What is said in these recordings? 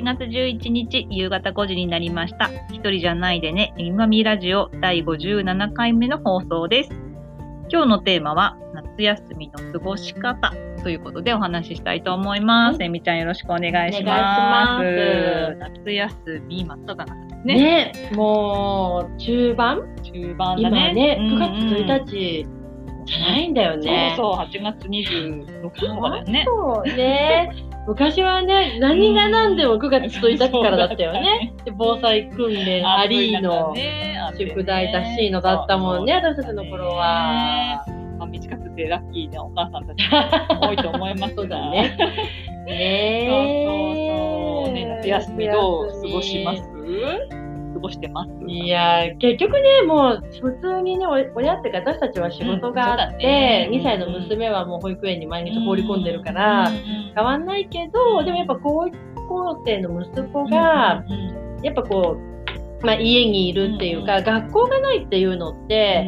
8月11日夕方5時になりました。一人じゃないでね、えみまみラジオ第57回目の放送です。今日のテーマは、夏休みの過ごし方ということでお話ししたいと思います。はいえみちゃんよろしくお願いしおます。願夏休み真っ只中ですね。ね、もう中盤？中盤だ今ね。ね、うんうん9月1日じゃないんだよね。そうそう、8月26日とかだよね。そうね。昔はね、何が何でも9月1日からだったよね。で防災訓練ありーの宿題だしのだったもんね、私たちの頃は。まあ、短くてラッキーなお母さんたちも 多いと思いますがそうだね。ね そうそうそう。ね、夏休みどう過ごします？過ごしてます。いやー結局ね、もう普通にね、お親ってか私たちは仕事があって、うんそうだね。2歳の娘はもう保育園に毎日放り込んでるから、うんうん変わんないけど、でもやっぱ高校生の息子が、うんうんやっぱこう、まあ、家にいるっていうか、学校がないっていうのって、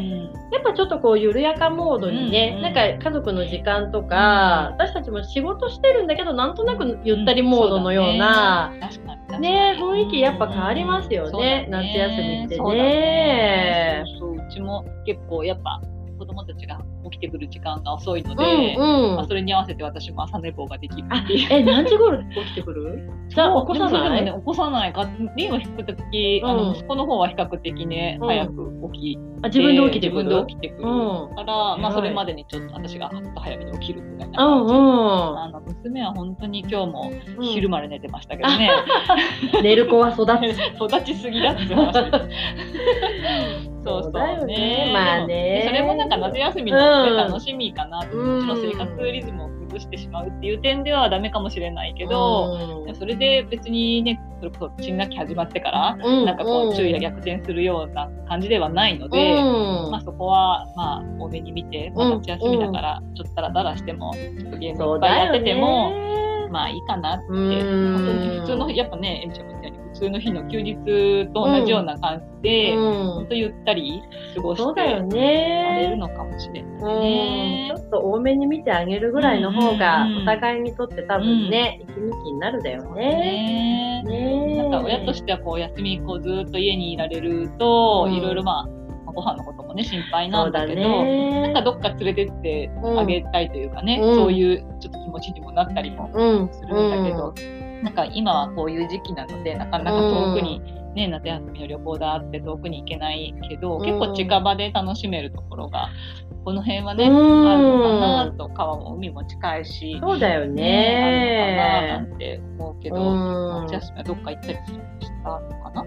やっぱちょっとこう緩やかモードにね、うんなんか家族の時間とか、私たちも仕事してるんだけどなんとなくゆったりモードのような、確かに。確ね。雰囲気やっぱ変わりますよねそうだ夏休みってね。そうだね。そう。うちも結構やっぱ子供たちが起きてくる時間が遅いので、うんうんまあ、それに合わせて私も朝寝坊ができるあっていう。え何時頃起きてくる？じゃあ起こさない、ね、起こさないか。リンを引くとき、あうんの、息子の方は比較的ね、うん早く起きて、あ自分で起きてくる？自分で起きてくる。うんから、まあ、それまでにちょっと私がはっと早めに起きるみたいな感じ。うんうんあの、娘は本当に今日も昼まで寝てましたけどね、寝る子は育つ 育ちすぎだって話です。そうそう。ね。ね。まあね。それもなんか夏休みの、楽しみかなうん。もちろん生活リズムを崩してしまうっていう点ではダメかもしれないけど、うん。それで別にね、それこそ新学期始まってから、うん。なんかこう、昼夜逆転するような感じではないので、うん。まあそこは、まあ、多めに見て、まあ、夏休みだから、ちょっとダラダラしても、ゲームそいうっぱいやってても、まあいいかなって、うん。本当に普通の、やっぱね、エミちゃんも言ったように、普通の日の休日と同じような感じで、うん。本当ゆったり過ごしてられるね。のかもしれないうん。ねちょ。っと多めに見てあげるぐらいの方がお互いにとって多分ね、息抜きになるだよね。ね。ねなんか親としてはこう休みこうずっと家にいられると、うん。いろいろまあ、まあご飯のこともね心配そうんだけど、ね。なんかどっか連れてってあげたいというかね、うん。そういうちょっと気持ちにもなったりもうん。するんだけど、なんか今はこういう時期なのでなかなか遠くに、ね、夏休みの旅行だって遠くに行けないけど、うん。結構近場で楽しめるところがこの辺はね、うん。あるのかなと川も海も近いし、そうだよね。あるのかななね。んて思うけど、うん。夏休みはどっか行ったりしたのかな？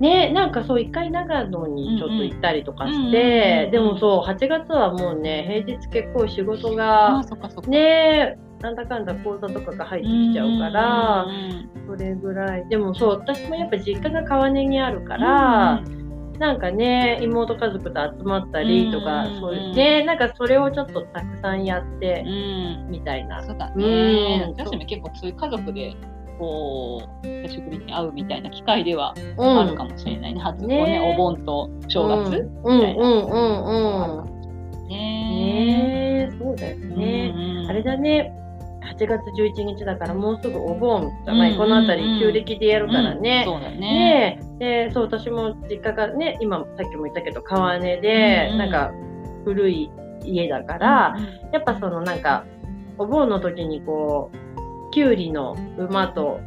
ね、なんかそう一回長野にちょっと行ったりとかしうんうんうんてうん、でもそう8月はもうね平日結構仕事あが。ねなんだかんだ講座とかが入ってきちゃうからう、んそれぐらい。でもそう、私もやっぱ実家が川根にあるから、なんかね、妹家族と集まったりとか、うんそういうね、なんかそれをちょっとたくさんやってう、ん、みたいな。そうだうね。ん夏休み結構そういう家族で、こう、久しぶりに会うみたいな機会ではうあるかもしれないね。初こうねね。お盆と正月うん、うん、みたいなね。そうだよね。うん。あれだね、8月11日だからもうすぐお盆じゃない、うん。この辺うんり旧暦でやるからね。そうだね。ねえ。でそう私も実家がね今さっきも言ったけど川根で、うんうん。なんか古い家だから、やっぱそのなんかお盆の時にこうきゅうりの馬と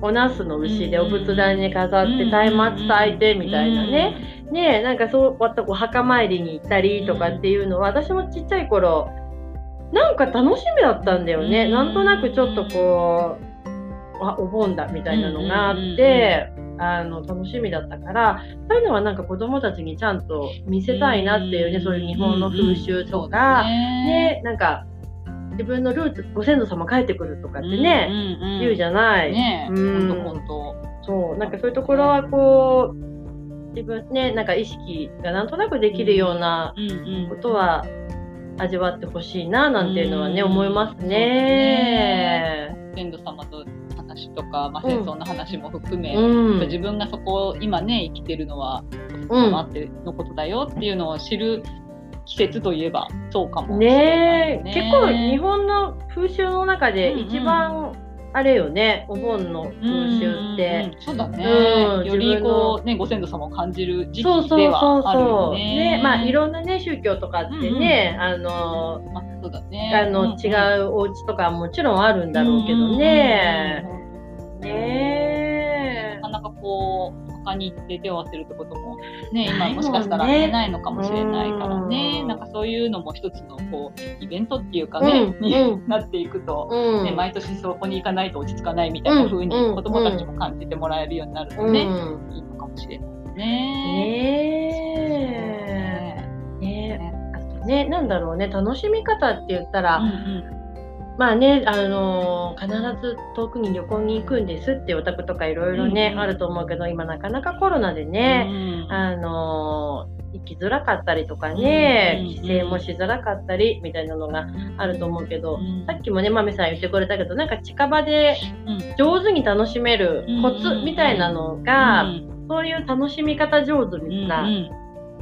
お茄子の牛でお仏壇に飾って松明炊いてみたいなね、ねなんかそうわったこう墓参りに行ったりとかっていうのは私もちっちゃい頃なんか楽しみだったんだよね、なんとなくちょっとこうあお盆だみたいなのがあって、あの楽しみだったからそういうのはなんか子供たちにちゃんと見せたいなっていうね、そういう日本の風習とか、ね。なんか自分のルーツご先祖様帰ってくるとかってね、うんうんうん、言うじゃない。ね、うん、本当そう。なんかそういうところはこう自分ねなんか意識がなんとなくできるようなことは味わってほしいななんていうのはね、思いますね。先祖様と話とか、まあ、戦争の話も含め、うん、自分がそこを今ね生きてるのは様ってのことだよっていうのを知る季節といえばそうかもね。ね結構日本の風習の中で一番あれよね、お盆の風習って。そうだね、うん、よりこう、ね、ご先祖様を感じる時期ではあるよね。ねまあ、いろんなね、宗教とかってね、あの、まあ、そうだね。あの、違うお家とかもちろんあるんだろうけどね。ねなかなかこう、他に行って手を合わせるってこともね今もしかしたらないのかもしれないからね。なんかそういうのも一つのこうイベントっていうかね、うん、になっていくと、うん、ね、毎年そこに行かないと落ち着かないみたいな風に子どもたちも感じてもらえるようになるとね、うん、いいのかもしれないね。ねね。ねなんだろうね楽しみ方って言ったら、うんうんまあね、あのー、必ず遠くに旅行に行くんですってお宅とかいろいろね、うん、あると思うけど、今なかなかコロナでね、うん、あのー、行きづらかったりとかね、帰省もしづらかったりみたいなのがあると思うけど、さっきもね、まめさん言ってくれたけど、なんか近場で上手に楽しめるコツみたいなのが、そういう楽しみ方上手な、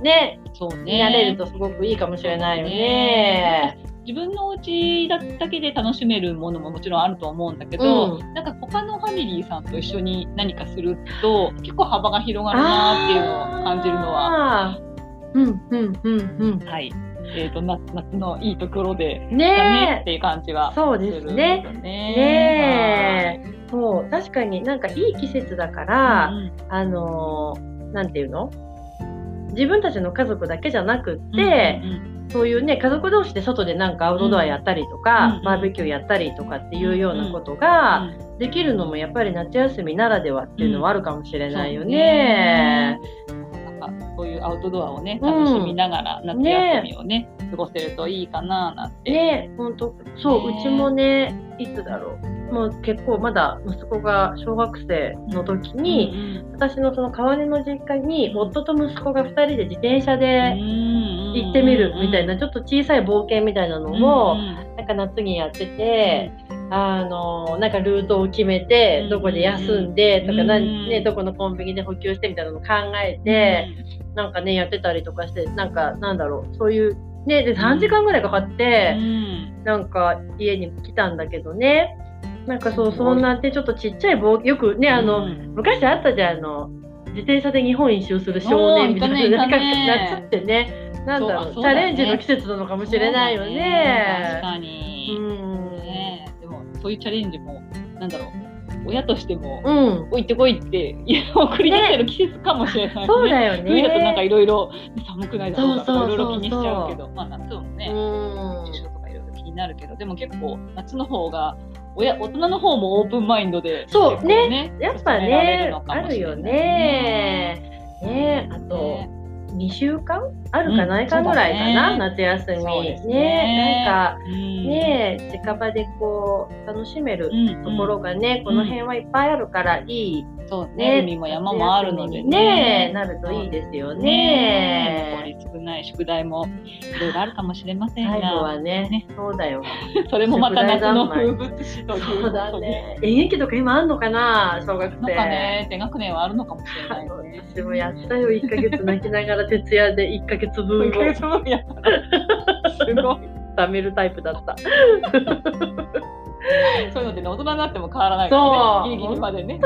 ね、そうね、やれるとすごくいいかもしれないよね。自分のお家だけで楽しめるものももちろんあると思うんだけど、うん、なんか他のファミリーさんと一緒に何かすると結構幅が広がるなっていうのを感じるのは。うんうんうんうん。はい。えーと、夏夏のいいところでねっていう感じはそうですね。ね。そう確かになんかいい季節だから、うん、あのなんていうの？自分たちの家族だけじゃなくって、うんうんそういうね、家族同士で外でなんかアウトドアやったりとか、うん、バーベキューやったりとかっていうようなことができるのもやっぱり夏休みならではっていうのはあるかもしれないよね。なんかそういうアウトドアをね、楽しみながら夏休みをね、ね過ごせるといいかななんて。ね、本当。そう、うちもね、いつだろう。もう結構まだ息子が小学生の時に、私のその川根の実家に夫と息子が2人で自転車で行ってみるみたいな、ちょっと小さい冒険みたいなのを、なんか夏にやってて。あのなんかルートを決めてどこで休んでとか、ね、どこのコンビニで補給してみたいなのを考えて、なんかねやってたりとかしてなんかなんだろうそういうねで3時間ぐらいかかって、なんか家に来たんだけどね。なんかそう、そんなってちょっとちっちゃい棒、よくね、あの、うん、昔あったじゃん、あの、自転車で日本一周する少年みたいな、ね、夏ってね、なんだろう、チャレンジの季節なのかもしれないよね。ね確かに。うん。ねでも、そういうチャレンジも、なんだろう。親としても、うん、行ってこいって送り出せる季節かもしれない、ねね、そうだよね。冬だとなんかいろいろ寒くないだろうとかいろいろ気にしちゃうけど、まあ夏もね、熱中症とかいろいろ気になるけど、でも結構夏の方が親大人の方もオープンマインドで、そうねやっぱねあるよねねあと、ね、2週間あるかないかぐらいかな、うんね、夏休みねねなんか、うん、ね近場でこう楽しめるところがね、うん、この辺はいっぱいあるからいい、そうね、海も山もあるのでね。ねなるといいですよね。ね少ない宿題もいろいろあるかもしれませんが。最後はね、ねそうだよ。それもまた夏の風物詩というそうだね。演劇とか今あんのかな、小学生。なんかね、低学年はあるのかもしれないね。私もやったよ、1ヶ月泣きながら徹夜で1ヶ月分を。1ヶ月分やった。すごい。貯めるタイプだった。そういうのってね、大人になっても変わらないからね。ギリギリまでね。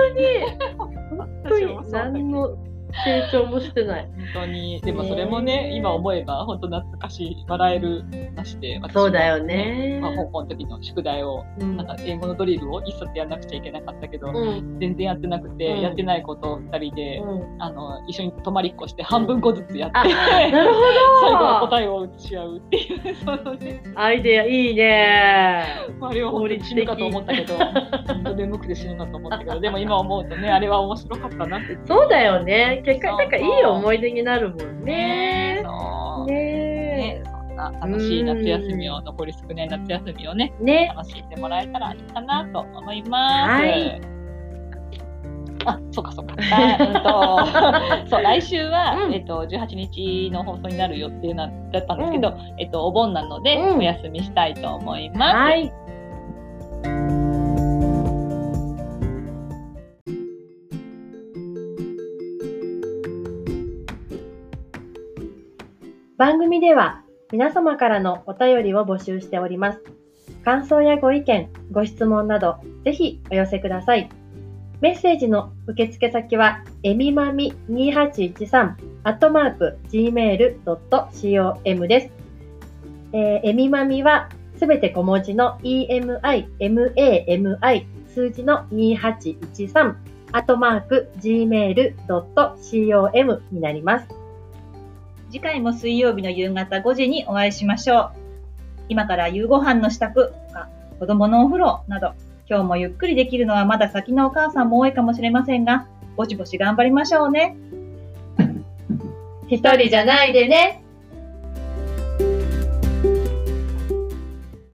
本当に、本当に、何の成長もしてない。本当に。でもそれもね、ね今思えば本当懐かしい、笑える話で、私もそうだよねまあ、高校の時の宿題を、うんなんか英語のドリルを一冊やらなくちゃいけなかったけど、うん。全然やってなくて、うんやってないことを二人で、うんあの、一緒に泊まりっこして半分個ずつやって、あなるほ 最後はど答えを打ち合うっていう、そのね、アイデアいいね。あれは本当に死ぬかと思ったけど、本当眠くて死ぬかと思ったけど、でも今思うとね、あれは面白かったなって。そうだよね。結果、なんかいい思い出になるもんね。そう。ねねそんな楽しい夏休みを、残り少ない夏休みをね、ね。楽しんでもらえたらいいかなと思います。はいあ、そうかそうか。あうんと そう、来週は、うんえっと、18日の放送になる予定なだったんですけど、えっと、お盆なので、うんお休みしたいと思います。はい。組では皆様からのお便りを募集しております。感想やご意見、ご質問など、ぜひお寄せください。メッセージの受付先は、えみまみ2813アットマーク gmail.com です。えーえみまみはすべて小文字の emi, mami, 数字の2813アットマーク gmail.com になります。次回も水曜日の夕方5時にお会いしましょう。今から夕ご飯の支度とか、子供のお風呂など、今日もゆっくりできるのはまだ先のお母さんも多いかもしれませんが、ぼちぼち頑張りましょうね。一人じゃないでね。